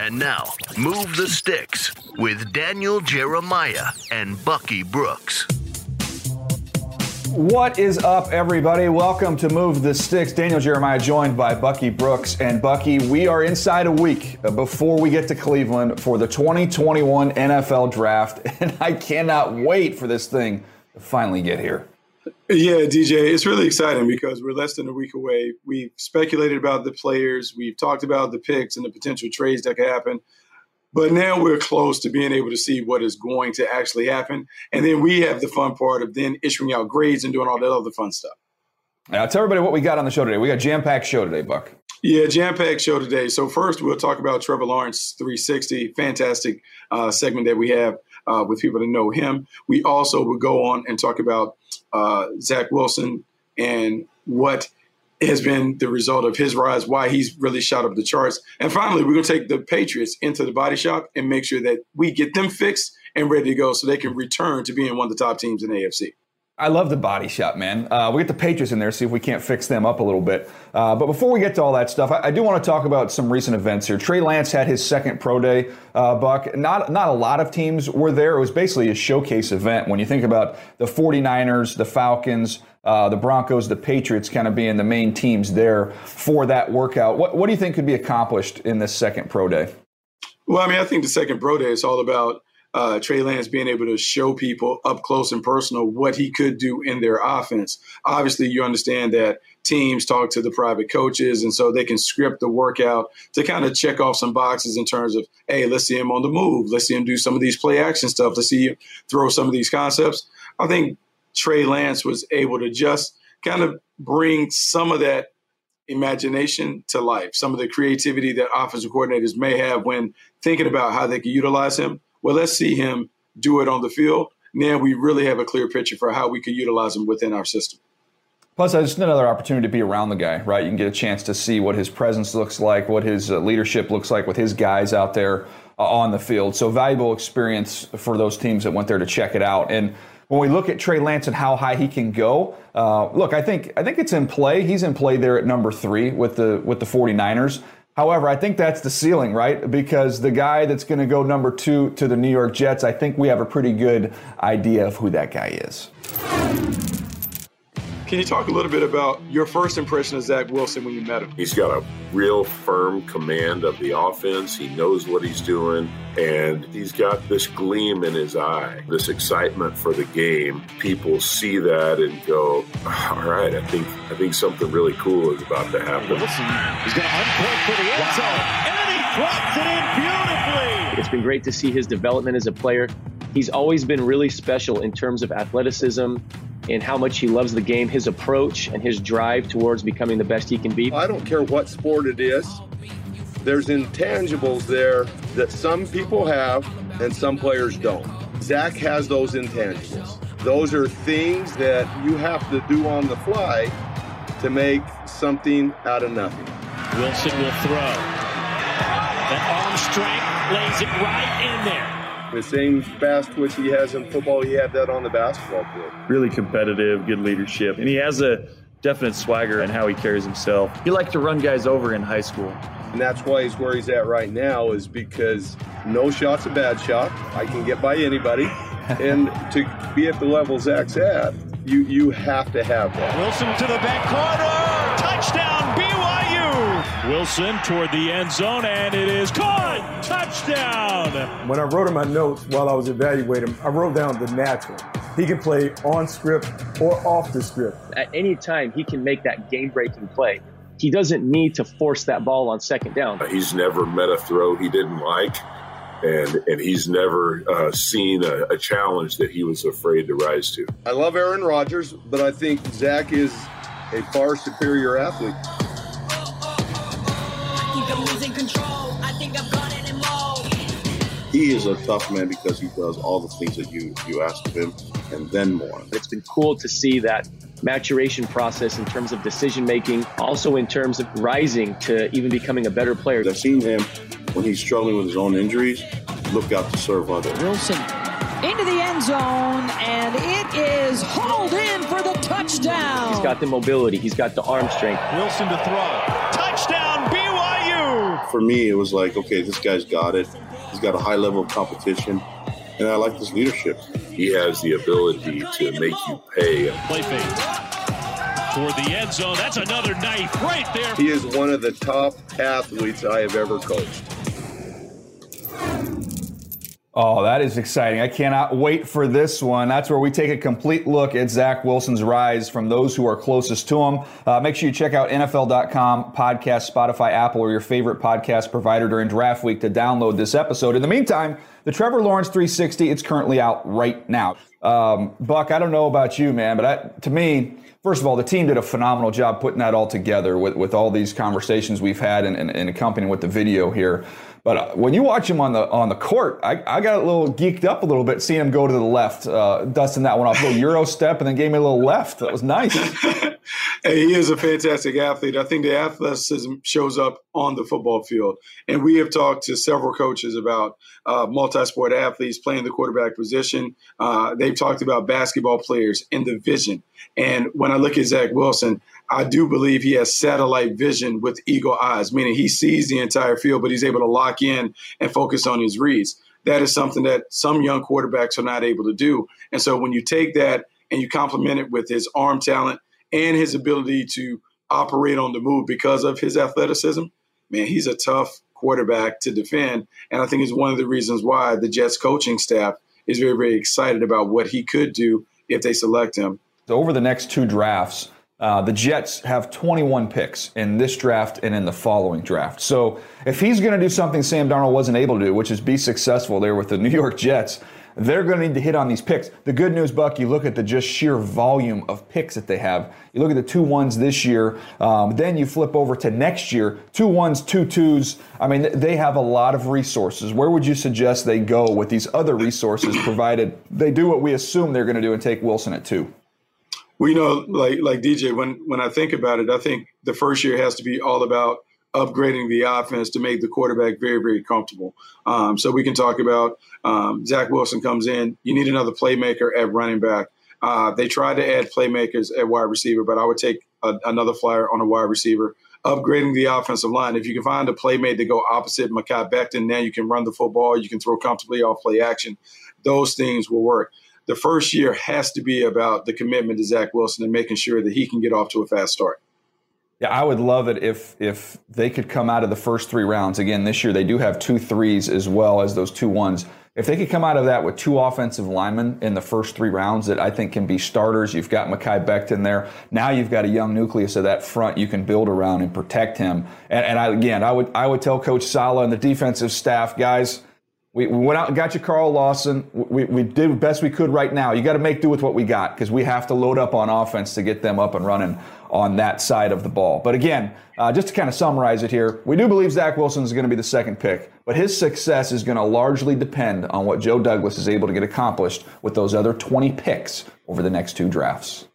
And now, Move the Sticks with Daniel Jeremiah and Bucky Brooks. What is up, everybody? Welcome to Move the Sticks. Daniel Jeremiah joined by Bucky Brooks. And Bucky, we are inside a week before we get to Cleveland for the 2021 NFL Draft. And I cannot wait for this thing to finally get here. Yeah, DJ, it's really exciting because we're less than a week away. We've speculated about the players, we've talked about the picks and the potential trades that could happen. But now we're close to being able to see what is going to actually happen. And then we have the fun part of then issuing out grades and doing all that other fun stuff. Now, tell everybody what we got on the show today. We got jam packed show today, Buck. Yeah, jam packed show today. So, first, we'll talk about Trevor Lawrence 360, fantastic uh, segment that we have uh, with people to know him. We also will go on and talk about uh, Zach Wilson and what has been the result of his rise, why he's really shot up the charts. And finally, we're going to take the Patriots into the body shop and make sure that we get them fixed and ready to go so they can return to being one of the top teams in the AFC. I love the body shop, man. Uh, we get the Patriots in there, see if we can't fix them up a little bit. Uh, but before we get to all that stuff, I, I, do want to talk about some recent events here. Trey Lance had his second pro day, uh, Buck. Not, not a lot of teams were there. It was basically a showcase event. When you think about the 49ers, the Falcons, uh, the Broncos, the Patriots kind of being the main teams there for that workout. What, what do you think could be accomplished in this second pro day? Well, I mean, I think the second pro day is all about uh, Trey Lance being able to show people up close and personal what he could do in their offense. Obviously, you understand that teams talk to the private coaches, and so they can script the workout to kind of check off some boxes in terms of, hey, let's see him on the move. Let's see him do some of these play action stuff. Let's see him throw some of these concepts. I think Trey Lance was able to just kind of bring some of that imagination to life, some of the creativity that offensive coordinators may have when thinking about how they can utilize him well, let's see him do it on the field. Now we really have a clear picture for how we could utilize him within our system. Plus, it's another opportunity to be around the guy, right? You can get a chance to see what his presence looks like, what his uh, leadership looks like with his guys out there uh, on the field. So, valuable experience for those teams that went there to check it out. And when we look at Trey Lance and how high he can go, uh, look, I think I think it's in play. He's in play there at number three with the with the 49ers. However, I think that's the ceiling, right? Because the guy that's going to go number two to the New York Jets, I think we have a pretty good idea of who that guy is. Can you talk a little bit about your first impression of Zach Wilson when you met him? He's got a real firm command of the offense. He knows what he's doing, and he's got this gleam in his eye, this excitement for the game. People see that and go, ah, "All right, I think I think something really cool is about to happen." Wilson is going to uncork for the end zone, and he drops it in beautifully. It's been great to see his development as a player. He's always been really special in terms of athleticism and how much he loves the game, his approach, and his drive towards becoming the best he can be. I don't care what sport it is, there's intangibles there that some people have and some players don't. Zach has those intangibles. Those are things that you have to do on the fly to make something out of nothing. Wilson will throw. That arm strength lays it right in there. The same fast twitch he has in football, he had that on the basketball field. Really competitive, good leadership, and he has a definite swagger in how he carries himself. He liked to run guys over in high school. And that's why he's where he's at right now is because no shot's a bad shot. I can get by anybody. and to be at the level Zach's at, you you have to have that. Wilson to the back corner. Touchdown BYU. Wilson toward the end zone and it is caught. Touchdown. When I wrote in my notes while I was evaluating him, I wrote down the natural. He can play on script or off the script. At any time he can make that game-breaking play. He doesn't need to force that ball on second down. He's never met a throw he didn't like and and he's never uh, seen a, a, challenge that he was afraid to rise to. I love Aaron Rodgers, but I think Zach is a far superior athlete. He is a tough man because he does all the things that you you ask of him and then more. It's been cool to see that maturation process in terms of decision making, also in terms of rising to even becoming a better player. I've seen him when he's struggling with his own injuries, look out to serve others. Wilson into the end zone, and it is hauled in for the touchdown. He's got the mobility, he's got the arm strength. Wilson to throw. Touchdown, BYU! For me, it was like, okay, this guy's got it. He's got a high level of competition, and I like his leadership. He has the ability to make you pay. Play fake. Toward the end zone. That's another knife right there. He is one of the top athletes I have ever coached. Oh, that is exciting. I cannot wait for this one. That's where we take a complete look at Zach Wilson's rise from those who are closest to him. Uh, make sure you check out NFL.com, podcast, Spotify, Apple, or your favorite podcast provider during draft week to download this episode. In the meantime, the Trevor Lawrence 360, it's currently out right now. Um, Buck, I don't know about you, man, but I, to me, first of all, the team did a phenomenal job putting that all together with, with all these conversations we've had and, and, and accompanying with the video here. But uh, when you watch him on the on the court, I, I got a little geeked up a little bit seeing him go to the left, uh, dusting that one off, a little euro step, and then gave me a little left. That was nice. hey, he is a fantastic athlete. I think the athleticism shows up on the football field, and we have talked to several coaches about uh, multi-sport athletes playing the quarterback position. Uh, they've talked about basketball players and the vision. And when I look at Zach Wilson, I do believe he has satellite vision with eagle eyes, meaning he sees the entire field, but he's able to lock in and focus on his reads. That is something that some young quarterbacks are not able to do. And so when you take that and you complement it with his arm talent and his ability to operate on the move because of his athleticism, man, he's a tough quarterback to defend. And I think it's one of the reasons why the Jets coaching staff is very, very excited about what he could do if they select him. Over the next two drafts, uh, the Jets have 21 picks in this draft and in the following draft. So if he's going to do something Sam Darnold wasn't able to do, which is be successful there with the New York Jets, they're going to need to hit on these picks. The good news, Buck, you look at the just sheer volume of picks that they have. You look at the two ones this year, um, then you flip over to next year, two ones, two twos. I mean, they have a lot of resources. Where would you suggest they go with these other resources, provided they do what we assume they're going to do and take Wilson at two? Well, you know, like like DJ, when when I think about it, I think the first year has to be all about upgrading the offense to make the quarterback very, very comfortable. Um, so we can talk about um, Zach Wilson comes in. You need another playmaker at running back. Uh, they tried to add playmakers at wide receiver, but I would take a, another flyer on a wide receiver. Upgrading the offensive line. If you can find a playmate to go opposite Mekhi Becton, now you can run the football. You can throw comfortably off play action. Those things will work the first year has to be about the commitment to Zach Wilson and making sure that he can get off to a fast start. Yeah, I would love it if if they could come out of the first three rounds. Again, this year they do have two threes as well as those two ones. If they could come out of that with two offensive linemen in the first three rounds that I think can be starters, you've got Mekhi Becton there. Now you've got a young nucleus of that front you can build around and protect him. And, and I, again, I would I would tell Coach Saleh and the defensive staff, guys, we, we went out and got you Carl Lawson. We, we did the best we could right now. You got to make do with what we got because we have to load up on offense to get them up and running on that side of the ball. But again, uh, just to kind of summarize it here, we do believe Zach Wilson is going to be the second pick, but his success is going to largely depend on what Joe Douglas is able to get accomplished with those other 20 picks over the next two drafts.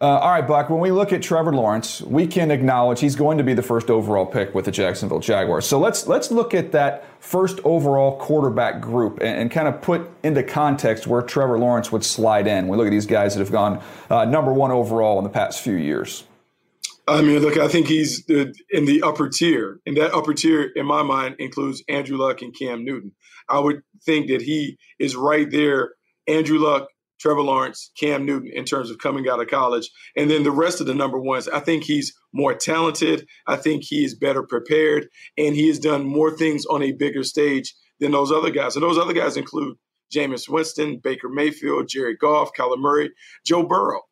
Uh, all right, Buck, when we look at Trevor Lawrence, we can acknowledge he's going to be the first overall pick with the Jacksonville Jaguars. So let's let's look at that first overall quarterback group and, and kind of put into context where Trevor Lawrence would slide in. We look at these guys that have gone uh, number one overall in the past few years. I mean, look, I think he's in the upper tier, and that upper tier, in my mind, includes Andrew Luck and Cam Newton. I would think that he is right there. Andrew Luck, Trevor Lawrence, Cam Newton in terms of coming out of college. And then the rest of the number ones, I think he's more talented. I think he is better prepared, and he has done more things on a bigger stage than those other guys. And those other guys include Jameis Winston, Baker Mayfield, Jared Goff, Kyler Murray, Joe Burrow.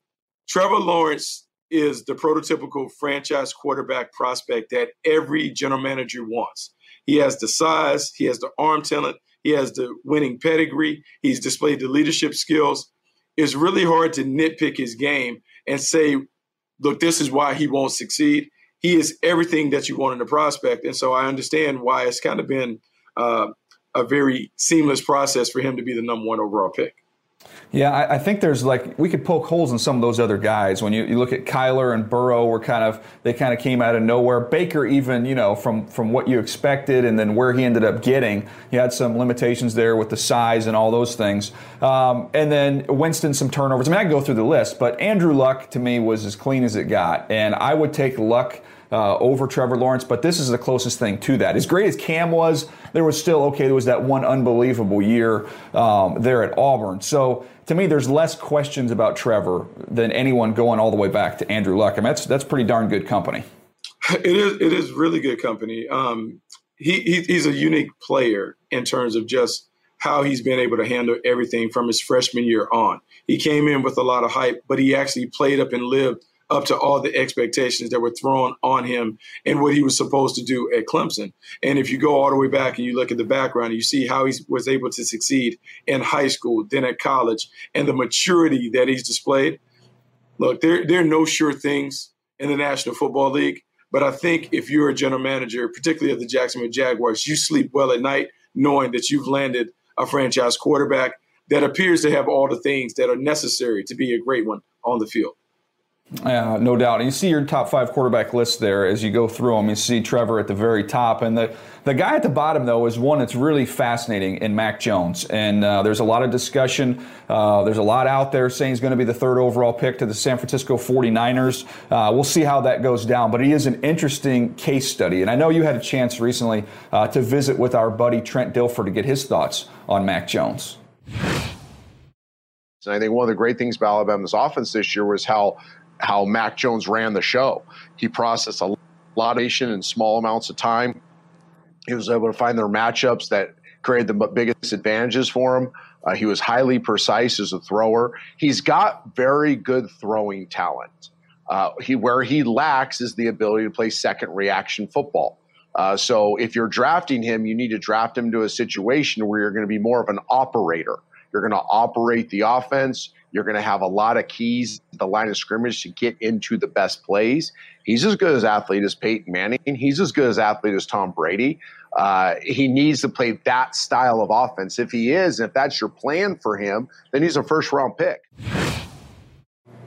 Trevor Lawrence is the prototypical franchise quarterback prospect that every general manager wants. He has the size, he has the arm talent, he has the winning pedigree, he's displayed the leadership skills it's really hard to nitpick his game and say, look, this is why he won't succeed. He is everything that you want in a prospect. And so I understand why it's kind of been uh, a very seamless process for him to be the number one overall pick. Yeah, I, I, think there's like we could poke holes in some of those other guys. When you, you look at Kyler and Burrow, were kind of they kind of came out of nowhere. Baker, even you know from from what you expected, and then where he ended up getting, he had some limitations there with the size and all those things. Um, and then Winston, some turnovers. I mean, I can go through the list, but Andrew Luck to me was as clean as it got, and I would take Luck uh, over Trevor Lawrence, but this is the closest thing to that. As great as Cam was, there was still, okay, there was that one unbelievable year um, there at Auburn. So to me, there's less questions about Trevor than anyone going all the way back to Andrew Luck. I mean, that's, that's pretty darn good company. It is, it is really good company. Um, he, he, he's a unique player in terms of just how he's been able to handle everything from his freshman year on. He came in with a lot of hype, but he actually played up and lived – up to all the expectations that were thrown on him and what he was supposed to do at Clemson. And if you go all the way back and you look at the background, you see how he was able to succeed in high school, then at college, and the maturity that he's displayed. Look, there, there are no sure things in the National Football League, but I think if you're a general manager, particularly of the Jacksonville Jaguars, you sleep well at night knowing that you've landed a franchise quarterback that appears to have all the things that are necessary to be a great one on the field. Uh, no doubt. And you see your top five quarterback list there as you go through them. You see Trevor at the very top. And the, the guy at the bottom, though, is one that's really fascinating in Mac Jones. And uh, there's a lot of discussion. Uh, there's a lot out there saying he's going to be the third overall pick to the San Francisco 49ers. Uh, we'll see how that goes down. But he is an interesting case study. And I know you had a chance recently uh, to visit with our buddy Trent Dilfer to get his thoughts on Mac Jones. And I think one of the great things about Alabama's offense this year was how how Mac Jones ran the show. He processed a lot of in small amounts of time. He was able to find their matchups that created the biggest advantages for him. Uh, he was highly precise as a thrower. He's got very good throwing talent. Uh, he where he lacks is the ability to play second reaction football. Uh, so if you're drafting him, you need to draft him to a situation where you're going to be more of an operator. You're going to operate the offense. You're going to have a lot of keys the line of scrimmage to get into the best plays. He's as good as athlete as Peyton Manning. He's as good as athlete as Tom Brady. Uh, he needs to play that style of offense. If he is, if that's your plan for him, then he's a first round pick.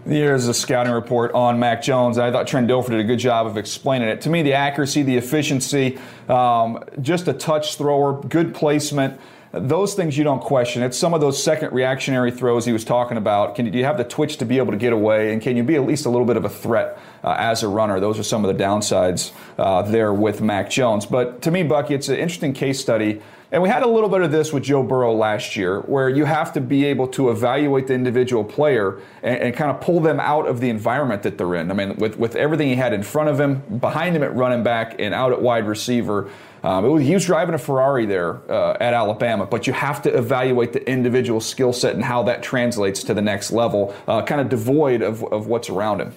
Here's a scouting report on Mac Jones. I thought Trent Dilfer did a good job of explaining it. To me, the accuracy, the efficiency, um, just a touch thrower, good placement. Those things you don't question. It's some of those second reactionary throws he was talking about. Can you, do you have the twitch to be able to get away, and can you be at least a little bit of a threat uh, as a runner? Those are some of the downsides uh, there with Mac Jones. But to me, Bucky, it's an interesting case study. And we had a little bit of this with Joe Burrow last year, where you have to be able to evaluate the individual player and, and, kind of pull them out of the environment that they're in. I mean, with, with everything he had in front of him, behind him at running back, and out at wide receiver, um, was, he was driving a Ferrari there uh, at Alabama, but you have to evaluate the individual skill set and how that translates to the next level, uh, kind of devoid of, of what's around him.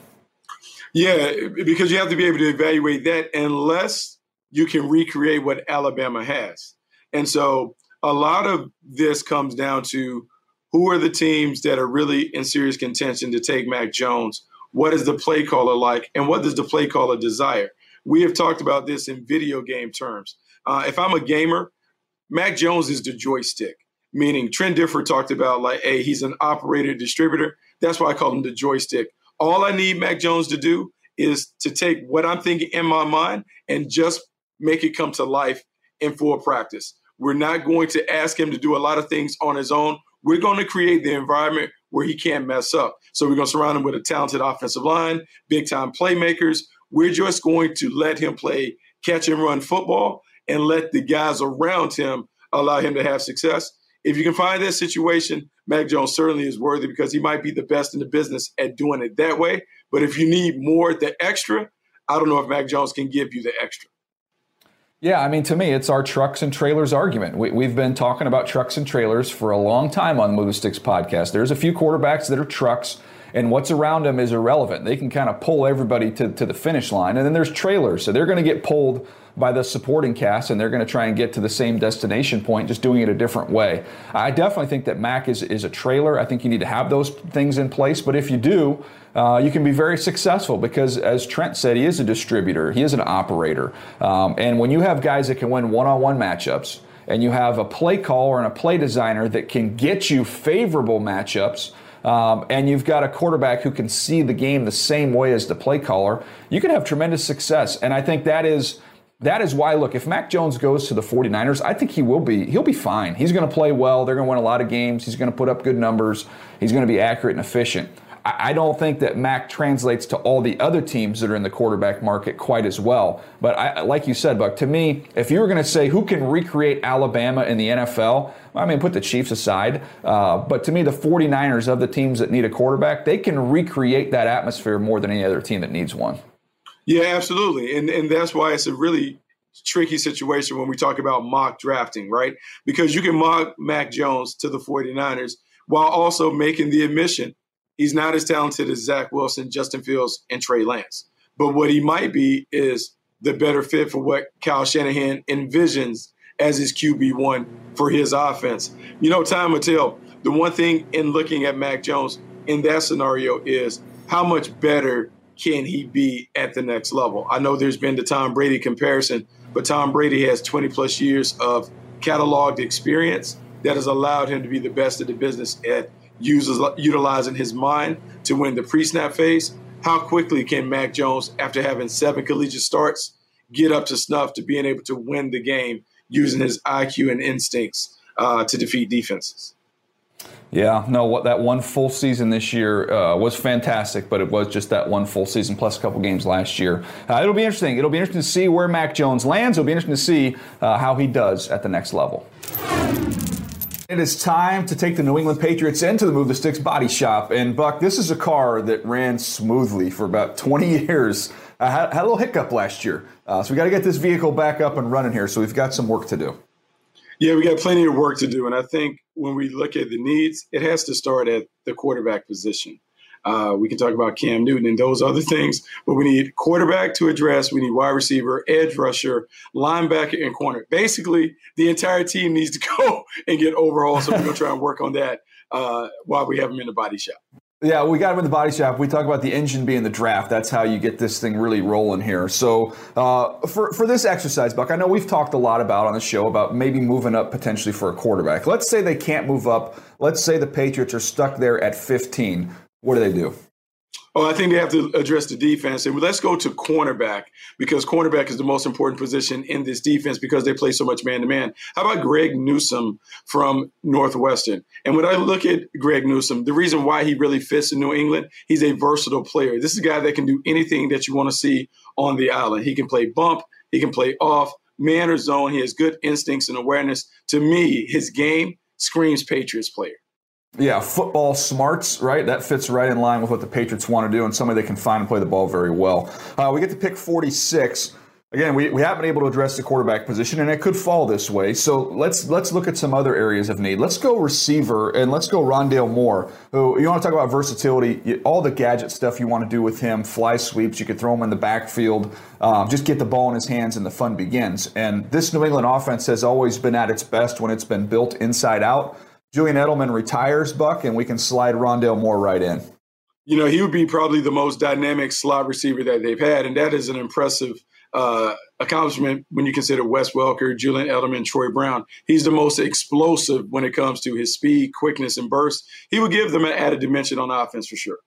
Yeah, because you have to be able to evaluate that unless you can recreate what Alabama has. And so a lot of this comes down to who are the teams that are really in serious contention to take Mac Jones? What is the play caller like? And what does the play caller desire? We have talked about this in video game terms. Uh, if I'm a gamer, Mac Jones is the joystick, meaning Trent Dilfer talked about like, hey, he's an operator distributor. That's why I call him the joystick. All I need Mac Jones to do is to take what I'm thinking in my mind and just make it come to life in full practice. We're not going to ask him to do a lot of things on his own. We're going to create the environment where he can't mess up. So we're going to surround him with a talented offensive line, big time playmakers. We're just going to let him play catch and run football and let the guys around him allow him to have success. If you can find that situation, Mac Jones certainly is worthy because he might be the best in the business at doing it that way. But if you need more, the extra, I don't know if Mac Jones can give you the extra. Yeah, I mean, to me, it's our trucks and trailers argument. We, have been talking about trucks and trailers for a long time on the Sticks podcast. There's a few quarterbacks that are trucks and what's around them is irrelevant. They can kind of pull everybody to, to the finish line. And then there's trailers, so they're going to get pulled by the supporting cast and they're going to try and get to the same destination point, just doing it a different way. I definitely think that Mac is, is a trailer. I think you need to have those things in place, but if you do, uh, you can be very successful because, as Trent said, he is a distributor, he is an operator. Um, and when you have guys that can win one on one matchups, and you have a play caller and a play designer that can get you favorable matchups, um, and you've got a quarterback who can see the game the same way as the play caller, you can have tremendous success. And I think that is that is why look if mac jones goes to the 49ers i think he will be he'll be fine. He's going to play well. They're going to win a lot of games. He's going to put up good numbers. He's going to be accurate and efficient I don't think that Mac translates to all the other teams that are in the quarterback market quite as well. But I, like you said, Buck, to me, if you were going to say who can recreate Alabama in the NFL, I mean, put the Chiefs aside. Uh, but to me, the 49ers of the teams that need a quarterback, they can recreate that atmosphere more than any other team that needs one. Yeah, absolutely. And, and that's why it's a really tricky situation when we talk about mock drafting, right? Because you can mock Mac Jones to the 49ers while also making the admission He's not as talented as Zach Wilson, Justin Fields, and Trey Lance. But what he might be is the better fit for what Kyle Shanahan envisions as his QB1 for his offense. You know, time will tell. The one thing in looking at Mac Jones in that scenario is how much better can he be at the next level? I know there's been the Tom Brady comparison, but Tom Brady has 20 plus years of cataloged experience that has allowed him to be the best of the business at uses utilizing his mind to win the pre-snap phase. How quickly can Mac Jones, after having seven collegiate starts, get up to snuff to being able to win the game using his IQ and instincts uh, to defeat defenses? Yeah, no, what that one full season this year uh, was fantastic, but it was just that one full season plus a couple games last year. Uh, it'll be interesting. It'll be interesting to see where Mac Jones lands. It'll be interesting to see uh, how he does at the next level. It is time to take the New England Patriots into the Move the Sticks body shop. And Buck, this is a car that ran smoothly for about 20 years. I had, had a little hiccup last year. Uh, so we got to get this vehicle back up and running here. So we've got some work to do. Yeah, we got plenty of work to do. And I think when we look at the needs, it has to start at the quarterback position. Uh, we can talk about Cam Newton and those other things, but we need quarterback to address. We need wide receiver, edge rusher, linebacker, and corner. Basically, the entire team needs to go and get overhauled. So we're to try and work on that uh, while we have them in the body shop. Yeah, we got him in the body shop. We talk about the engine being the draft. That's how you get this thing really rolling here. So, uh, for, for this exercise, Buck, I know we've talked a lot about on the show about maybe moving up potentially for a quarterback. Let's say they can't move up. Let's say the Patriots are stuck there at 15 what do they do? Oh, I think they have to address the defense. And let's go to cornerback because cornerback is the most important position in this defense because they play so much man to man. How about Greg Newsome from Northwestern? And when I look at Greg Newsome, the reason why he really fits in New England, he's a versatile player. This is a guy that can do anything that you want to see on the island. He can play bump, he can play off, man or zone. He has good instincts and awareness. To me, his game screams Patriots player. Yeah, football smarts, right? That fits right in line with what the Patriots want to do and somebody they can find and play the ball very well. Uh, we get to pick 46. Again, we, we haven't been able to address the quarterback position, and it could fall this way. So let's let's look at some other areas of need. Let's go receiver, and let's go Rondale Moore. Who you want to talk about versatility? All the gadget stuff you want to do with him, fly sweeps. You could throw him in the backfield. Um, just get the ball in his hands, and the fun begins. And this New England offense has always been at its best when it's been built inside out. Julian Edelman retires, Buck, and we can slide Rondale Moore right in. You know, he would be probably the most dynamic slot receiver that they've had, and that is an impressive uh, accomplishment when you consider Wes Welker, Julian Edelman, Troy Brown. He's the most explosive when it comes to his speed, quickness, and burst. He would give them an added dimension on offense for sure.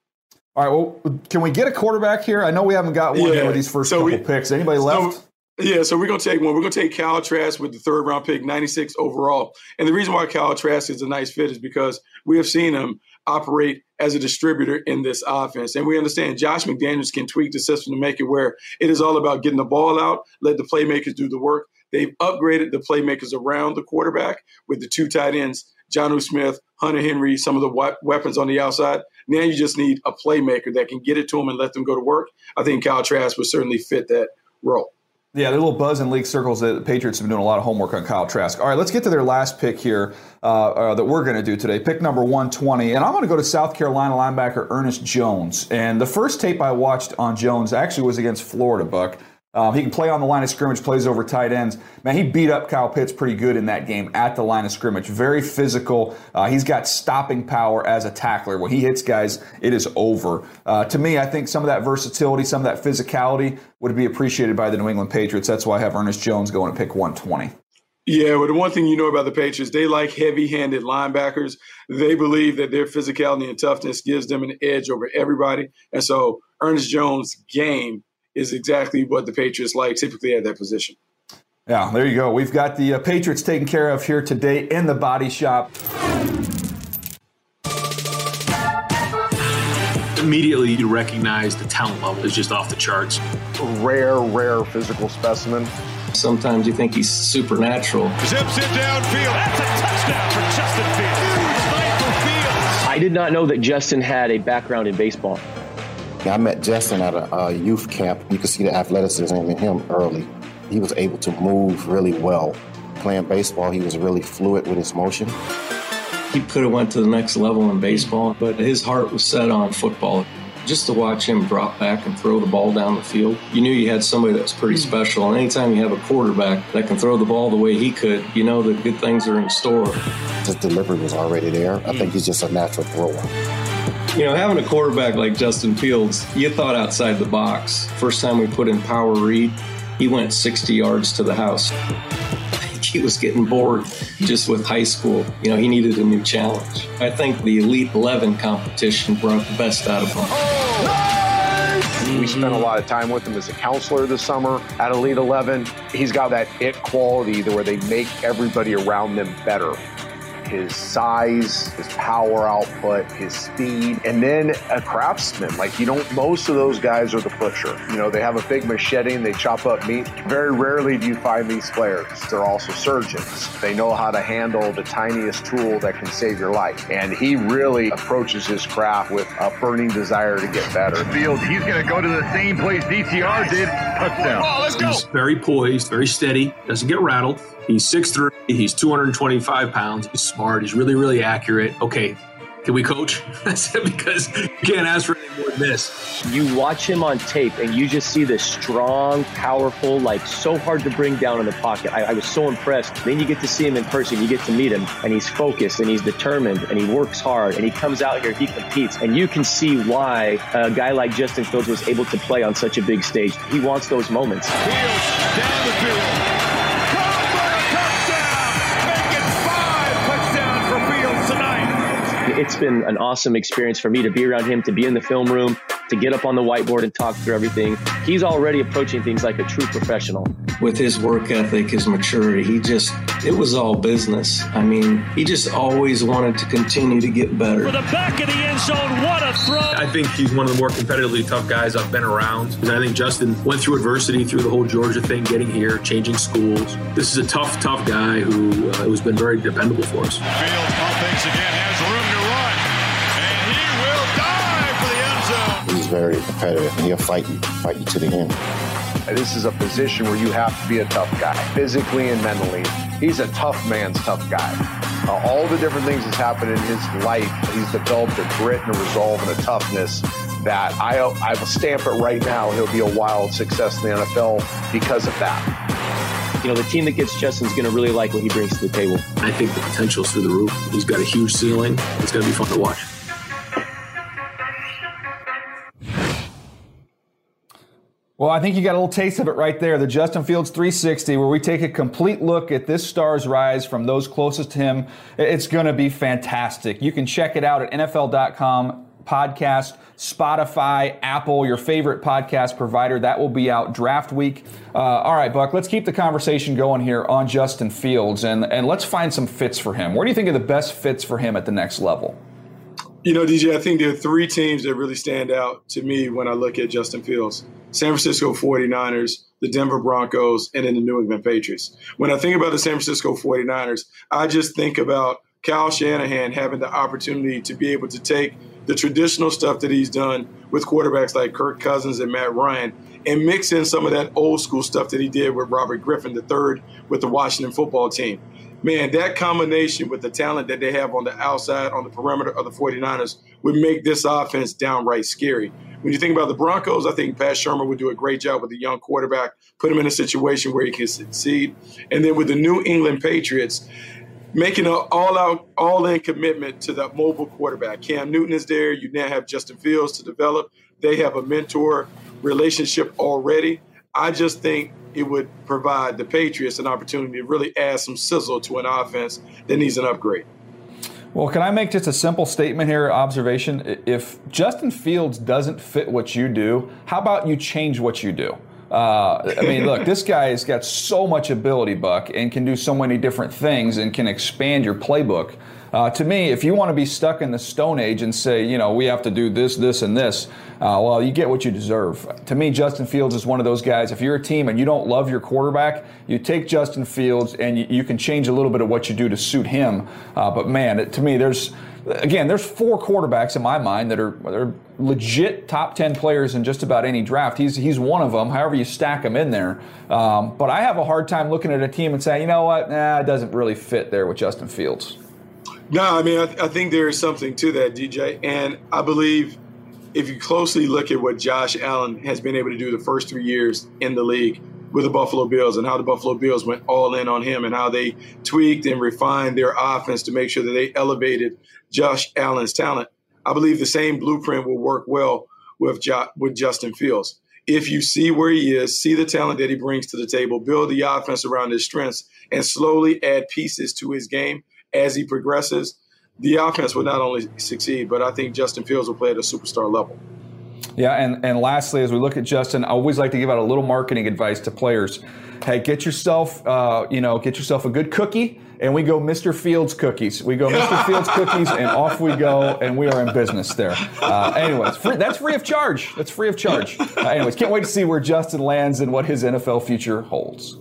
All right. Well, can we get a quarterback here? I know we haven't got one yeah. with these first so couple we, picks. Anybody left? So, yeah, so we're gonna take one. We're gonna take Kyle Trask with the third round pick, 96 overall. And the reason why Kyle Trask is a nice fit is because we have seen him operate as a distributor in this offense. And we understand Josh McDaniels can tweak the system to make it where it is all about getting the ball out, let the playmakers do the work. They've upgraded the playmakers around the quarterback with the two tight ends, Jonnu Smith, Hunter Henry, some of the weapons on the outside. Now you just need a playmaker that can get it to them and let them go to work. I think Kyle Trask would certainly fit that role. Yeah, the little buzz in league circles that the Patriots have been doing a lot of homework on Kyle Trask. All right, let's get to their last pick here uh, uh, that we're going to do today. Pick number 120. And I'm going to go to South Carolina linebacker Ernest Jones. And the first tape I watched on Jones actually was against Florida, Buck. Um, he can play on the line of scrimmage, plays over tight ends. Man, he beat up Kyle Pitts pretty good in that game at the line of scrimmage. Very physical. Uh, he's got stopping power as a tackler. When he hits guys, it is over. Uh, to me, I think some of that versatility, some of that physicality would be appreciated by the New England Patriots. That's why I have Ernest Jones going to pick 120. Yeah, well, the one thing you know about the Patriots, they like heavy handed linebackers. They believe that their physicality and toughness gives them an edge over everybody. And so Ernest Jones' game is exactly what the Patriots like typically at that position. Yeah, there you go. We've got the uh, Patriots taken care of here today in the body shop. Immediately, you recognize the talent level is just off the charts. Rare, rare physical specimen. Sometimes you think he's supernatural. Zips it downfield. That's a touchdown for Justin Fields. I did not know that Justin had a background in baseball. I met Justin at a, a youth camp. You could see the athleticism in him early. He was able to move really well. Playing baseball, he was really fluid with his motion. He could have went to the next level in baseball, but his heart was set on football just to watch him drop back and throw the ball down the field, you knew you had somebody that was pretty hmm. special. And anytime you have a quarterback that can throw the ball the way he could, you know that good things are in store. His delivery was already there. I hmm. think he's just a natural thrower. You know, having a quarterback like Justin Fields, you thought outside the box. First time we put in power read, he went 60 yards to the house. He was getting bored just with high school. You know, he needed a new challenge. I think the Elite 11 competition brought the best out of him. We spent a lot of time with him as a counselor this summer at Elite 11. He's got that it quality where they make everybody around them better his size, his power output, his speed, and then a craftsman. Like, you don't, most of those guys are the butcher. You know, they have a big machete and they chop up meat. Very rarely do you find these players. They're also surgeons. They know how to handle the tiniest tool that can save your life. And he really approaches his craft with a burning desire to get better. Fields, he's going to go to the same place DTR did. Touchdown. Oh, let's go. He's very poised, very steady, doesn't get rattled. He's 6'3, he's 225 pounds, he's smart, he's really, really accurate. Okay, can we coach? I said, because you can't ask for any more than this. You watch him on tape and you just see this strong, powerful, like so hard to bring down in the pocket. I, I, was so impressed. Then you get to see him in person, you get to meet him, and he's focused and he's determined and he works hard and he comes out here, he competes. And you can see why a guy like Justin Fields was able to play on such a big stage. He wants those moments. Fields down the field. It's been an awesome experience for me to be around him, to be in the film room, to get up on the whiteboard and talk through everything. He's already approaching things like a true professional. With his work ethic, his maturity, he just, it was all business. I mean, he just always wanted to continue to get better. For the back of the end zone, what a throw! I think he's one of the more competitively tough guys I've been around. And I think Justin went through adversity through the whole Georgia thing, getting here, changing schools. This is a tough, tough guy who uh, has been very dependable for us. Fields offense again has very competitive, and he'll fight you, fight you to the end. This is a position where you have to be a tough guy, physically and mentally. He's a tough man's tough guy. Uh, all the different things that's happened in his life, he's developed a grit and a resolve and a toughness that I, I will stamp it right now. He'll be a wild success in the NFL because of that. You know, the team that gets Justin's going to really like what he brings to the table. I think the potential's through the roof. He's got a huge ceiling. It's going to be fun to watch. Well, I think you got a little taste of it right there. The Justin Fields 360, where we take a complete look at this star's rise from those closest to him. It's going to be fantastic. You can check it out at NFL.com podcast, Spotify, Apple, your favorite podcast provider. That will be out draft week. Uh, all right, Buck, let's keep the conversation going here on Justin Fields and, and let's find some fits for him. Where do you think are the best fits for him at the next level? You know, DJ, I think there are three teams that really stand out to me when I look at Justin Fields San Francisco 49ers, the Denver Broncos, and then the New England Patriots. When I think about the San Francisco 49ers, I just think about Kyle Shanahan having the opportunity to be able to take the traditional stuff that he's done with quarterbacks like Kirk Cousins and Matt Ryan and mix in some of that old school stuff that he did with Robert Griffin III with the Washington football team man, that combination with the talent that they have on the outside, on the perimeter of the 49ers, would make this offense downright scary. When you think about the Broncos, I think Pat Shurmur would do a great job with a young quarterback, put him in a situation where he can succeed. And then with the New England Patriots, making an all-out, all-in commitment to the mobile quarterback. Cam Newton is there. You now have Justin Fields to develop. They have a mentor relationship already. I just think it would provide the Patriots an opportunity to really add some sizzle to an offense that needs an upgrade. Well, can I make just a simple statement here, observation? If Justin Fields doesn't fit what you do, how about you change what you do? Uh, I mean, look, this guy has got so much ability, Buck, and can do so many different things and can expand your playbook. Uh, to me, if you want to be stuck in the Stone Age and say, you know, we have to do this, this, and this, uh, well, you get what you deserve. To me, Justin Fields is one of those guys. If you're a team and you don't love your quarterback, you take Justin Fields and you, you can change a little bit of what you do to suit him. Uh, but man, it, to me, there's again, there's four quarterbacks in my mind that are, are legit top 10 players in just about any draft. He's, he's one of them, however you stack them in there. Um, but I have a hard time looking at a team and saying, you know what, nah, it doesn't really fit there with Justin Fields. No, I mean, I, th- I think there is something to that, DJ. And I believe if you closely look at what Josh Allen has been able to do the first three years in the league with the Buffalo Bills and how the Buffalo Bills went all in on him and how they tweaked and refined their offense to make sure that they elevated Josh Allen's talent, I believe the same blueprint will work well with jo- with Justin Fields. If you see where he is, see the talent that he brings to the table, build the offense around his strengths, and slowly add pieces to his game as he progresses, the offense will not only succeed, but I think Justin Fields will play at a superstar level. Yeah, and, and lastly, as we look at Justin, I always like to give out a little marketing advice to players. Hey, get yourself, uh, you know, get yourself a good cookie, and we go Mr. Fields cookies. We go Mr. Fields cookies, and off we go, and we are in business there. Uh, anyways, free, that's free of charge. That's free of charge. Uh, anyways, can't wait to see where Justin lands and what his NFL future holds.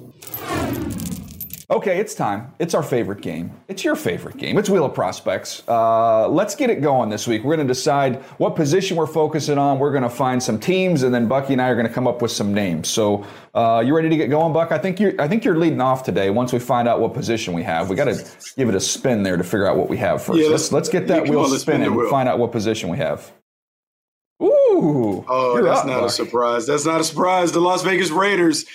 Okay, it's time. It's our favorite game. It's your favorite game. It's Wheel of Prospects. Uh, let's get it going this week. We're going to decide what position we're focusing on. We're going to find some teams, and then Bucky and I are going to come up with some names. So, uh, you ready to get going, Buck? I think you're. I think you're leading off today. Once we find out what position we have, we got to give it a spin there to figure out what we have first. Yeah, let's, let's get that wheel spinning and find out what position we have. Ooh! Oh, that's up, not Buck. a surprise. That's not a surprise. The Las Vegas Raiders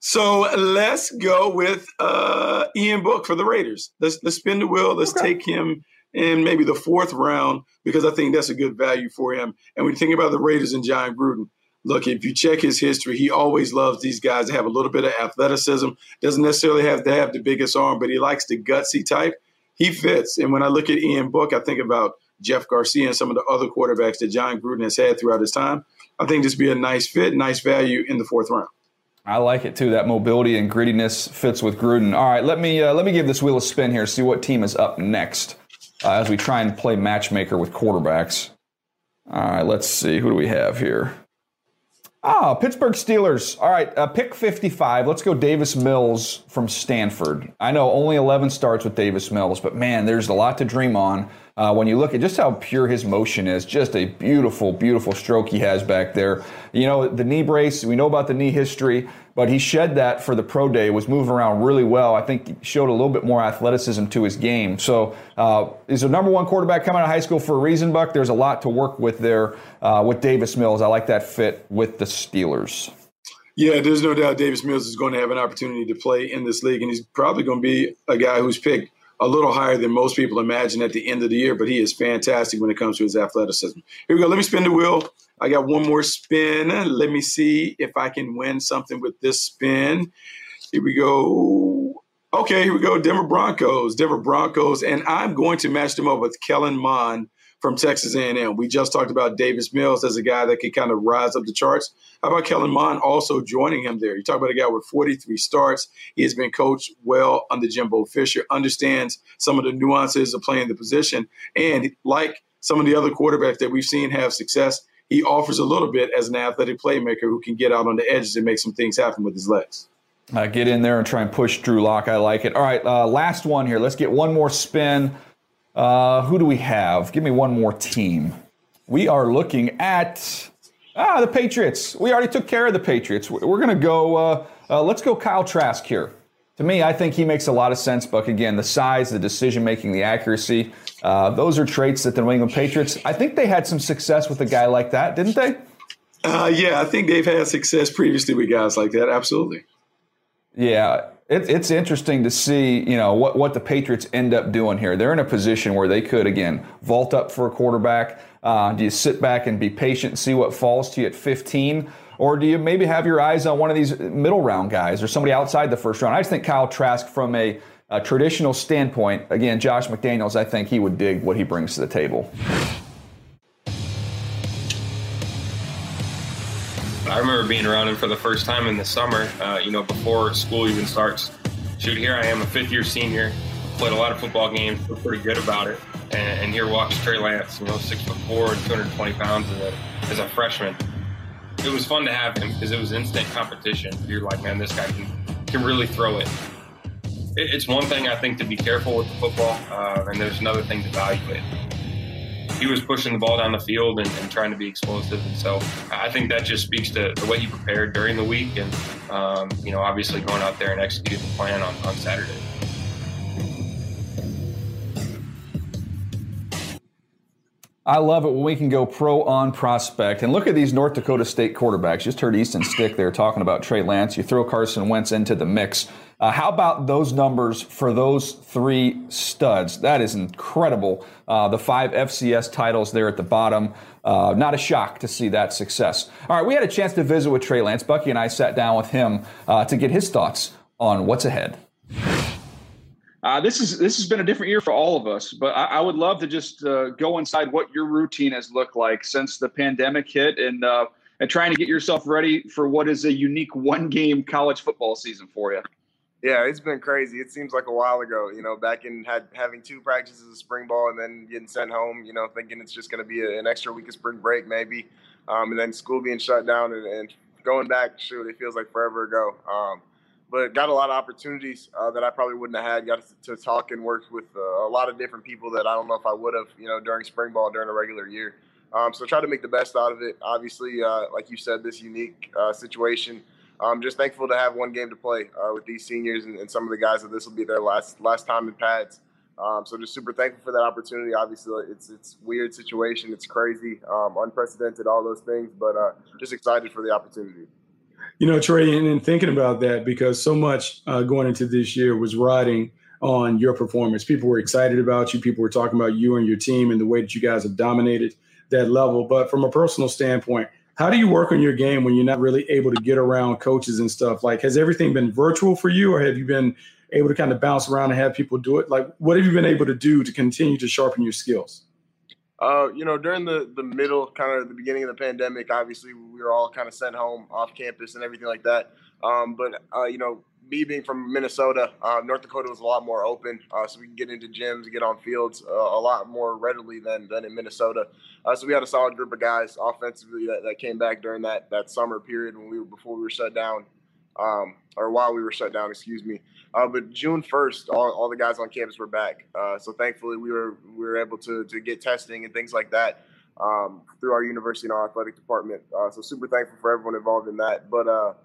so let's go with uh, Ian Book for the Raiders. Let's let's spin the wheel. Let's okay. take him in maybe the fourth round because I think that's a good value for him. And when you think about the Raiders and Jon Gruden, look, if you check his history, he always loves these guys to have a little bit of athleticism. Doesn't necessarily have to have the biggest arm, but he likes the gutsy type. He fits. And when I look at Ian Book, I think about Jeff Garcia and some of the other quarterbacks that Jon Gruden has had throughout his time. I think this would be a nice fit, nice value in the fourth round. I like it too. That mobility and grittiness fits with Gruden. All right, let me uh, let me give this wheel a spin here. See what team is up next uh, as we try and play matchmaker with quarterbacks. All right, let's see. Who do we have here? Ah, Pittsburgh Steelers. All right, uh, pick 55. Let's go Davis Mills from Stanford. I know only 11 starts with Davis Mills, but man, there's a lot to dream on. Uh, when you look at just how pure his motion is, just a beautiful, beautiful stroke he has back there. You know, the knee brace, we know about the knee history, but he shed that for the pro day, was moving around really well. I think showed a little bit more athleticism to his game. So uh, he's a number one quarterback coming out of high school for a reason, Buck. There's a lot to work with there uh, with Davis Mills. I like that fit with the Steelers. Yeah, there's no doubt Davis Mills is going to have an opportunity to play in this league, and he's probably going to be a guy who's picked a little higher than most people imagine at the end of the year, but he is fantastic when it comes to his athleticism. Here we go. Let me spin the wheel. I got one more spin. Let me see if I can win something with this spin. Here we go. Okay, here we go. Denver Broncos. Denver Broncos. And I'm going to match them up with Kellen Mond from Texas A&M. We just talked about Davis Mills as a guy that could kind of rise up the charts. How about Kellen Mond also joining him there? You talk about a guy with 43 starts. He has been coached well under Jimbo Fisher, understands some of the nuances of playing the position, and like some of the other quarterbacks that we've seen have success, he offers a little bit as an athletic playmaker who can get out on the edges and make some things happen with his legs. Uh, get in there and try and push Drew Lock. I like it. All right, uh, last one here. Let's get one more spin. Uh, who do we have? Give me one more team. We are looking at ah the Patriots. We already took care of the Patriots. We're going to go. Uh, uh, let's go Kyle Trask here. To me, I think he makes a lot of sense. But again, the size, the decision making, the accuracy, uh, those are traits that the New England Patriots. I think they had some success with a guy like that, didn't they? Uh, yeah, I think they've had success previously with guys like that. Absolutely. Yeah, it, it's interesting to see, you know, what, what the Patriots end up doing here. They're in a position where they could, again, vault up for a quarterback. Uh, do you sit back and be patient and see what falls to you at 15? Or do you maybe have your eyes on one of these middle round guys or somebody outside the first round? I just think Kyle Trask, from a, a traditional standpoint, again, Josh McDaniels, I think he would dig what he brings to the table. I remember being around him for the first time in the summer, uh, you know, before school even starts. Shoot, here I am, a fifth year senior, played a lot of football games, feel pretty good about it. And, and here walks Trey Lance, you know, six foot four and 220 pounds as a, as a freshman. It was fun to have him because it was instant competition. You're like, man, this guy can, can really throw it. it. It's one thing, I think, to be careful with the football, uh, and there's another thing to value it he was pushing the ball down the field and, and, trying to be explosive. And so I think that just speaks to the way he prepared during the week and, um, you know, obviously going out there and executing the plan on, on Saturday. I love it when we can go pro on prospect. And look at these North Dakota State quarterbacks. Just heard Easton Stick there talking about Trey Lance. You throw Carson Wentz into the mix. Uh, how about those numbers for those three studs? That is incredible. Uh, the five FCS titles there at the bottom. Uh, not a shock to see that success. All right, we had a chance to visit with Trey Lance. Bucky and I sat down with him uh, to get his thoughts on what's ahead. Uh, this is this has been a different year for all of us, but I, I would love to just uh, go inside what your routine has looked like since the pandemic hit, and uh, and trying to get yourself ready for what is a unique one game college football season for you. Yeah, it's been crazy. It seems like a while ago, you know, back in had having two practices of spring ball and then getting sent home, you know, thinking it's just going to be a, an extra week of spring break maybe, um, and then school being shut down and, and, going back. Shoot, it feels like forever ago. Um, but got a lot of opportunities uh, that I probably wouldn't have had. Got to, to talk and work with uh, a lot of different people that I don't know if I would have, you know, during spring ball during a regular year. Um, so try to make the best out of it. Obviously, uh, like you said, this unique uh, situation. I'm just thankful to have one game to play uh, with these seniors and, and, some of the guys that this will be their last last time in pads. Um, so just super thankful for that opportunity. Obviously, it's it's weird situation. It's crazy, um, unprecedented, all those things. But uh, just excited for the opportunity. You know, Trey, and, and thinking about that because so much uh, going into this year was riding on your performance. People were excited about you. People were talking about you and your team and the way that you guys have dominated that level. But from a personal standpoint, how do you work on your game when you're not really able to get around coaches and stuff? Like, has everything been virtual for you, or have you been able to kind of bounce around and have people do it? Like, what have you been able to do to continue to sharpen your skills? Uh, you know, during the the middle, kind of the beginning of the pandemic, obviously we were all kind of sent home off campus and everything like that. Um, but uh, you know, me being from Minnesota, uh, North Dakota was a lot more open, uh, so we can get into gyms, get on fields uh, a lot more readily than than in Minnesota. Uh, so we had a solid group of guys offensively that, that came back during that that summer period when we were before we were shut down, um, or while we were shut down, excuse me. Uh, but June first, all, all the guys on campus were back. Uh, so thankfully, we were we were able to to get testing and things like that um, through our university and our athletic department. So super thankful for everyone involved in that. But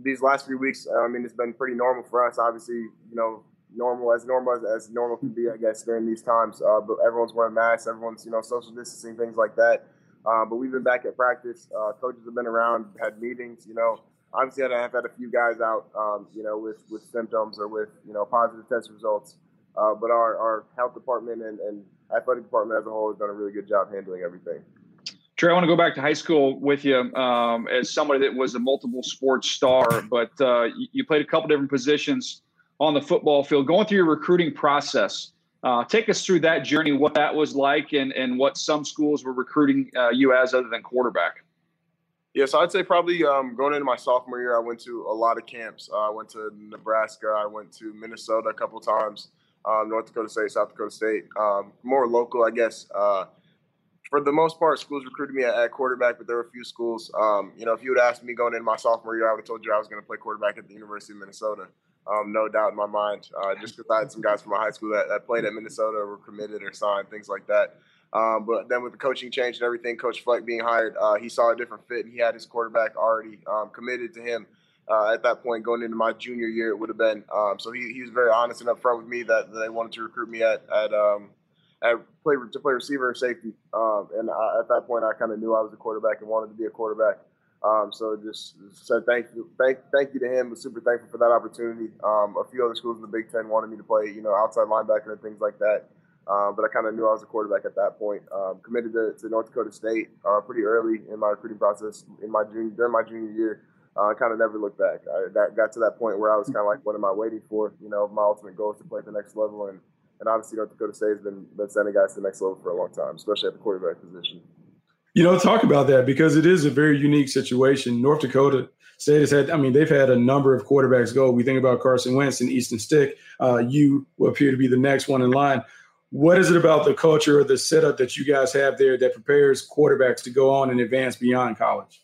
these last few weeks, I mean, it's been pretty normal for us. Obviously, you know, normal as normal as, as normal can be, I guess, during these times. Uh, but everyone's wearing masks, everyone's you know social distancing, things like that. Uh, but we've been back at practice. coaches have been around, had meetings. You know obviously I've had a few guys out, um, you know, with, with symptoms or with, you know, positive test results. Uh, but our, our health department and, and athletic department as a whole has done a really good job handling everything. Trey, I want to go back to high school with you um, as somebody that was a multiple sports star, but uh, you played a couple different positions on the football field. Going through your recruiting process, uh, take us through that journey, what that was like, and, and what some schools were recruiting uh, you as other than quarterback. Yeah, so I'd say probably um, going into my sophomore year, I went to a lot of camps. Uh, I went to Nebraska, I went to Minnesota a couple times, um, North Dakota State, South Dakota State. Um, more local, I guess. For the most part, schools recruited me at, at quarterback, but there were a few schools. Um, you know, if you would asked me going into my sophomore year, I would have told you I was going to play quarterback at the University of Minnesota. Um, no doubt in my mind, uh, just because I had some guys from my high school that, that played at Minnesota, were committed or signed, things like that. Um, but then with the coaching change and everything, Coach Fleck being hired, uh, he saw a different fit, and he had his quarterback already um, committed to him. Uh, at that point, going into my junior year, it would have been. Um, so he, he was very honest and upfront with me that, they wanted to recruit me at at, um, at play to play receiver and safety. Um, and I, at that point, I kind of knew I was a quarterback and wanted to be a quarterback. Um, so just said thank you, thank thank you to him. Was super thankful for that opportunity. a few other schools in the Big Ten wanted me to play, you know, outside linebacker and things like that. Uh, but I kind of knew I was a quarterback at that point. Um, committed to, to, North Dakota State uh, pretty early in my recruiting process in my junior, during my junior year. Uh, I kind of never looked back. I got, got to that point where I was kind of like, what am I waiting for? You know, my ultimate goal is to play at the next level, and and obviously North Dakota State has been been sending guys to the next level for a long time, especially at the quarterback position. You know, talk about that because it is a very unique situation. North Dakota State has had, I mean, they've had a number of quarterbacks go. We think about Carson Wentz and Easton Stick. Uh, you will appear to be the next one in line. What is it about the culture or the setup that you guys have there that prepares quarterbacks to go on and advance beyond college?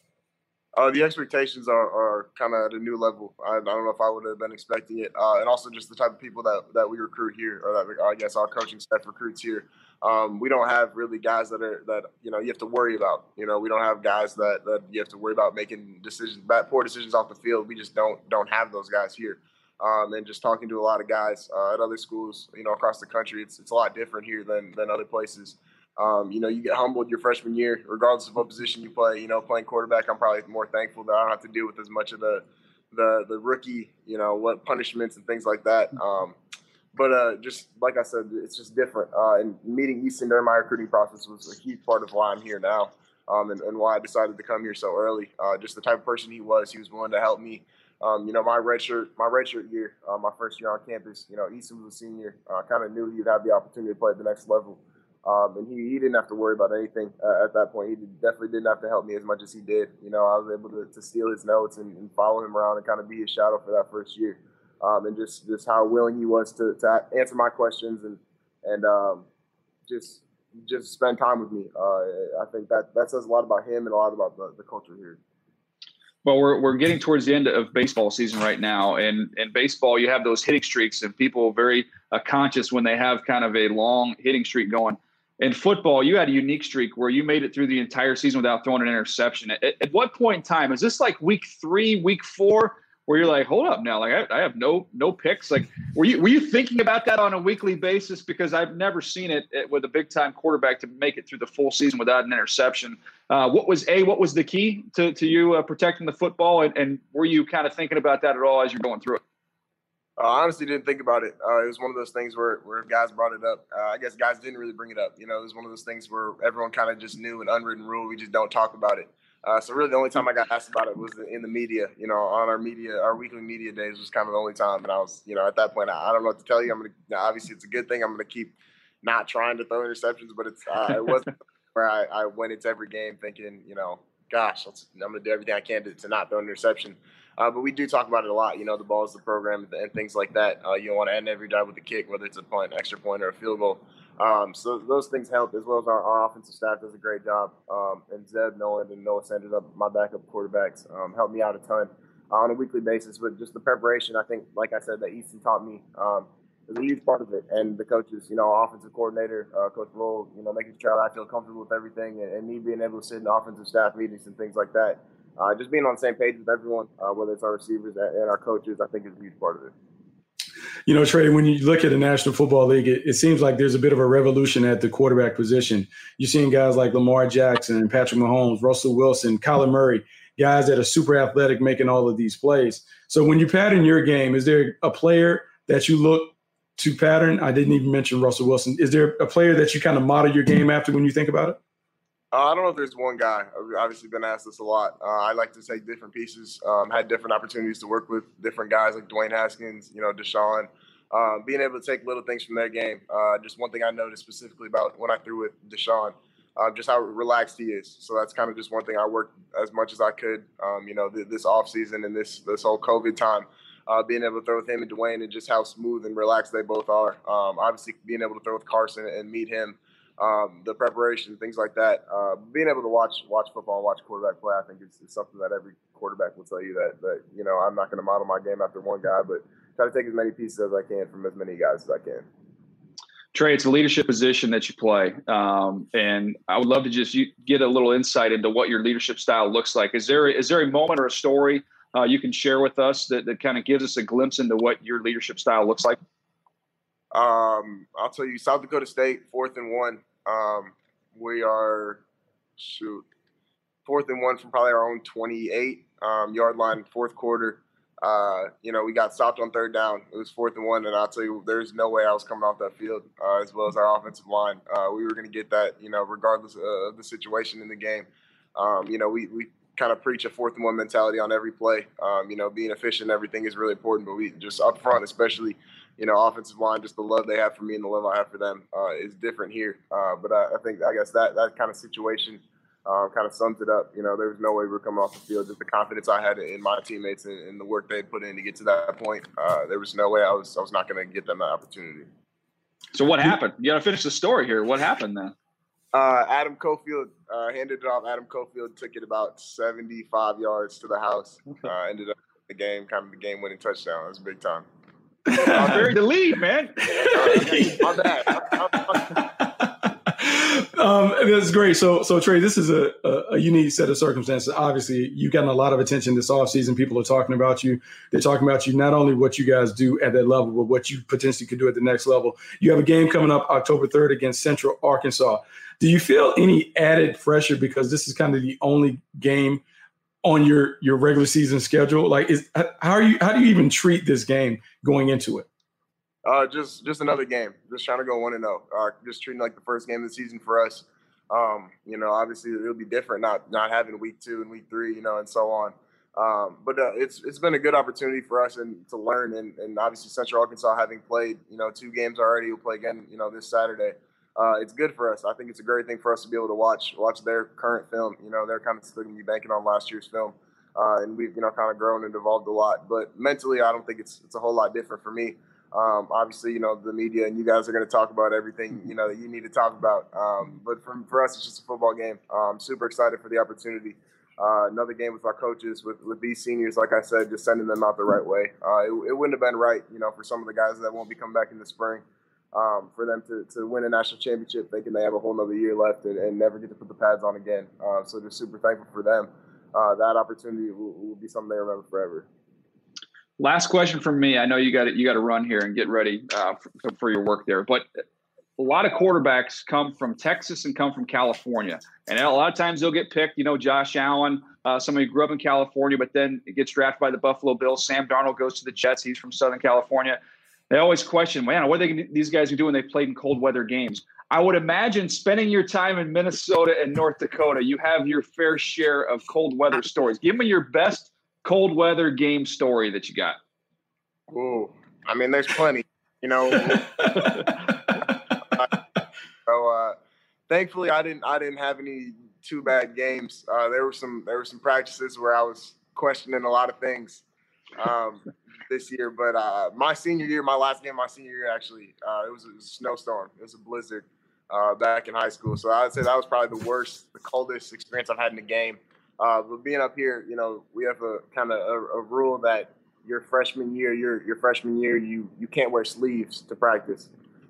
Uh, the expectations are, are kind of at a new level. I, I, don't know if I would have been expecting it, uh, and also just the type of people that, that we recruit here, or that I guess our coaching staff recruits here. Um, we don't have really guys that are that you know you have to worry about. You know, we don't have guys that, that you have to worry about making decisions, bad poor decisions off the field. We just don't don't have those guys here. Um, and just talking to a lot of guys uh, at other schools, you know, across the country, it's it's a lot different here than than other places. Um, you know, you get humbled your freshman year, regardless of what position you play. You know, playing quarterback, I'm probably more thankful that I don't have to deal with as much of the the the rookie, you know, what punishments and things like that. Um, but uh, just like I said, it's just different. Uh, and meeting Easton during my recruiting process was a huge part of why I'm here now, um, and, and, why I decided to come here so early. Uh, just the type of person he was, he was willing to help me. Um, you know, my redshirt, my redshirt year, uh, my first year on campus. You know, Easton was a senior. I kind of knew he'd have the opportunity to play at the next level. Um, and he, he didn't have to worry about anything uh, at that point. He definitely didn't have to help me as much as he did. You know, I was able to, to steal his notes and, and, follow him around and kind of be his shadow for that first year. Um, and just, just how willing he was to, to answer my questions and, and um, just just spend time with me. Uh, I think that, that says a lot about him and a lot about the, the culture here. Well, we're, we're getting towards the end of baseball season right now. And in baseball, you have those hitting streaks, and people very uh, conscious when they have kind of a long hitting streak going in football, you had a unique streak where you made it through the entire season without throwing an interception. At, at what point in time is this like week three, week four, where you're like, hold up now, like I, I, have no no picks. Like, were you were you thinking about that on a weekly basis? Because I've never seen it with a big time quarterback to make it through the full season without an interception. Uh, what was a what was the key to to you uh, protecting the football, and, and were you kind of thinking about that at all as you're going through it? I honestly didn't think about it. Uh, it was one of those things where, where guys brought it up. Uh, I guess guys didn't really bring it up. You know, it was one of those things where everyone kind of just knew an unwritten rule. We just don't talk about it. Uh, so really, the only time I got asked about it was in the media. You know, on our media, our weekly media days was kind of the only time. And I was, you know, at that point, I, I don't know what to tell you. I'm gonna obviously it's a good thing. I'm gonna keep not trying to throw interceptions, but it's uh, it wasn't where I, I went into every game thinking, you know, gosh, I'm gonna do everything I can to, to not throw an interception. Uh, but we do talk about it a lot. You know, the ball is the program and things like that. Uh, you don't want to end every drive with a kick, whether it's a punt, extra point, or a field goal. Um, so those things help as well as our, our offensive staff does a great job. Um, and Zeb Noland and Noah Sanders, my backup quarterbacks, um, me out a ton on a weekly basis. But just the preparation, I think, like I said, that Easton taught me um, is a huge part of it. And the coaches, you know, offensive coordinator, uh, Coach Roll, you know, making sure I feel comfortable with everything, and, and me being able to sit in offensive staff meetings and things like that uh, just being on the same page with everyone, uh, whether it's our receivers and our coaches, I think is a huge part of it. You know, Trey, when you look at the National Football League, it, it, seems like there's a bit of a revolution at the quarterback position. You're seeing guys like Lamar Jackson, Patrick Mahomes, Russell Wilson, Kyler Murray, guys that are super athletic making all of these plays. So when you pattern your game, is there a player that you look to pattern? I didn't even mention Russell Wilson. Is there a player that you kind of model your game after when you think about it? Uh, I don't know if there's one guy. I've obviously been asked this a lot. Uh, I like to take different pieces. Um, had different opportunities to work with different guys like Dwayne Haskins, you know, Deshaun. Um, being able to take little things from their game. Uh, just one thing I noticed specifically about when I threw with Deshaun, uh, just how relaxed he is. So that's kind of just one thing I worked as much as I could. Um, you know, th- this off season and this this whole COVID time. Uh, being able to throw with him and Dwayne and just how smooth and relaxed they both are. Um, obviously, being able to throw with Carson and meet him um, the preparation, things like that. Uh, being able to watch watch football watch quarterback play, I think is, something that every quarterback will tell you that that you know I'm not going to model my game after one guy, but try to take as many pieces as I can from as many guys as I can. Trey, it's a leadership position that you play, um, and I would love to just get a little insight into what your leadership style looks like. Is there is there a moment or a story uh, you can share with us that, that kind of gives us a glimpse into what your leadership style looks like? Um, I'll tell you, South Dakota State, fourth and one. Um, we are shoot fourth and one from probably our own 28 um, yard line, fourth quarter. Uh, you know, we got stopped on third down. It was fourth and one, and I'll tell you, there's no way I was coming off that field uh, as well as our offensive line. Uh, we were going to get that, you know, regardless of the situation in the game. Um, you know, we we kind of preach a fourth and one mentality on every play. Um, you know, being efficient, everything is really important, but we just up front, especially, you know, offensive line, just the love they have for me and the love I have for them uh, is different here. Uh, but I, I think, I guess that that kind of situation um, kind of sums it up. You know, there was no way we were coming off the field. Just the confidence I had in my teammates and, and the work they put in to get to that point. Uh, there was no way I was I was not going to get them that opportunity. So what happened? You got to finish the story here. What happened then? Uh, Adam Cofield uh, handed it off. Adam Cofield took it about 75 yards to the house. Uh, ended up the game, kind of the game winning touchdown. It was big time. Very the lead, man. my bad. um, that's great. So, so Trey, this is a, a, a, unique set of circumstances. Obviously, you've gotten a lot of attention this offseason. People are talking about you. They're talking about you, not only what you guys do at that level, but what you potentially could do at the next level. You have a game coming up October 3rd against Central Arkansas. Do you feel any added pressure because this is kind of the only game on your your regular season schedule? Like, is how are you? How do you even treat this game going into it? Uh, just just another game. Just trying to go one and zero. Uh, just treating like the first game of the season for us. Um, you know, obviously it'll be different not not having week two and week three, you know, and so on. Um, but uh, it's it's been a good opportunity for us and to learn. And, and obviously Central Arkansas having played you know two games already, will play again you know this Saturday. Uh, it's good for us. I think it's a great thing for us to be able to watch watch their current film. You know, they're kind of still going to be banking on last year's film, uh, and we've you know kind of grown and evolved a lot. But mentally, I don't think it's it's a whole lot different for me. Um, obviously, you know, the media and you guys are going to talk about everything, you know, that you need to talk about. Um, but for, for us, it's just a football game. I'm super excited for the opportunity. Uh, another game with our coaches, with, with these seniors, like I said, just sending them out the right way. Uh, it, it, wouldn't have been right, you know, for some of the guys that won't be coming back in the spring, um, for them to, to win a national championship thinking they have a whole nother year left and, and never get to put the pads on again. Uh, so just super thankful for them. Uh, that opportunity will, will be something they remember forever. Last question from me. I know you got you got to run here and get ready uh, for, for, your work there, but a lot of quarterbacks come from Texas and come from California, and a lot of times they'll get picked. You know, Josh Allen, uh, somebody who grew up in California, but then gets drafted by the Buffalo Bills. Sam Darnold goes to the Jets. He's from Southern California. They always question, man, what are they, these guys can do when They played in cold weather games. I would imagine spending your time in Minnesota and North Dakota, you have your fair share of cold weather stories. Give me your best cold weather game story that you got? Ooh, I mean, there's plenty. You know. so uh, thankfully, I didn't. I didn't have any too bad games. Uh, there were some. There were some practices where I was questioning a lot of things um, this year. But uh, my senior year, my last game, my senior year, actually, uh, it was, it, was, a snowstorm. It was a blizzard uh, back in high school. So I would say that was probably the worst, the coldest experience I've had in the game. Uh, but being up here, you know, we have a kind of a, a, rule that your freshman year, your your freshman year, you you can't wear sleeves to practice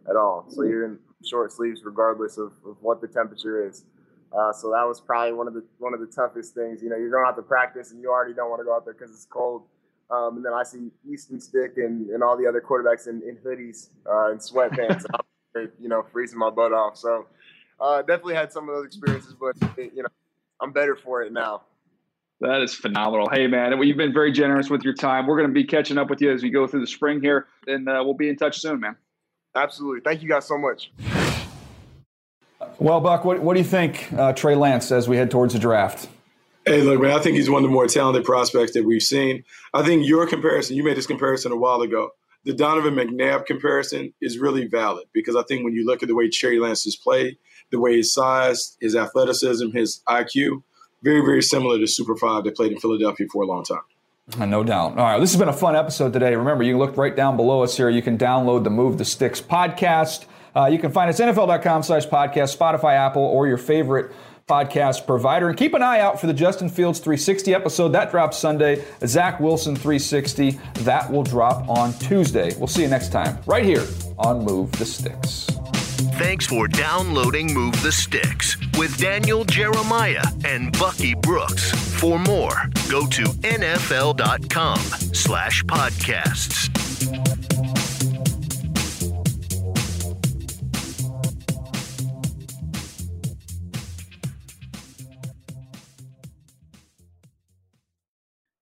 at all. So you're in short sleeves regardless of, of what the temperature is. Uh, so that was probably one of the one of the toughest things. You know, you're going out to practice and you already don't want to go out there because it's cold. Um, and then I see Easton Stick and, and all the other quarterbacks in, in hoodies uh, and sweatpants. you know, freezing my butt off. So uh, definitely had some of those experiences, but you know, I'm better for it now. That is phenomenal. Hey, man, you've been very generous with your time. We're going to be catching up with you as we go through the spring here, and uh, we'll be in touch soon, man. Absolutely. Thank you guys so much. Well, Buck, what, what do you think, uh, Trey Lance, as we head towards the draft? Hey, look, man, I think he's one of the more talented prospects that we've seen. I think your comparison, you made this comparison a while ago. The Donovan McNabb comparison is really valid because I think when you look at the way Trey Lance has played, the way his size, his athleticism, his IQ, very, very similar to Super Five that played in Philadelphia for a long time. Uh, no doubt. All right, this has been a fun episode today. Remember, you can look right down below us here. You can download the Move the Sticks podcast. Uh, you can find us NFL.com slash podcast, Spotify, Apple, or your favorite podcast provider. And keep an eye out for the Justin Fields 360 episode. That drops Sunday. Zach Wilson 360. That will drop on Tuesday. We'll see you next time right here on Move the Sticks. Thanks for downloading Move the Sticks with Daniel Jeremiah and Bucky Brooks. For more, go to nfl.com slash podcasts.